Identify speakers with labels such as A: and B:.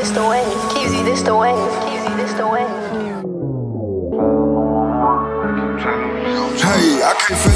A: this the way. Keezy, this the way. Keezy, this the way.
B: Hey, I can't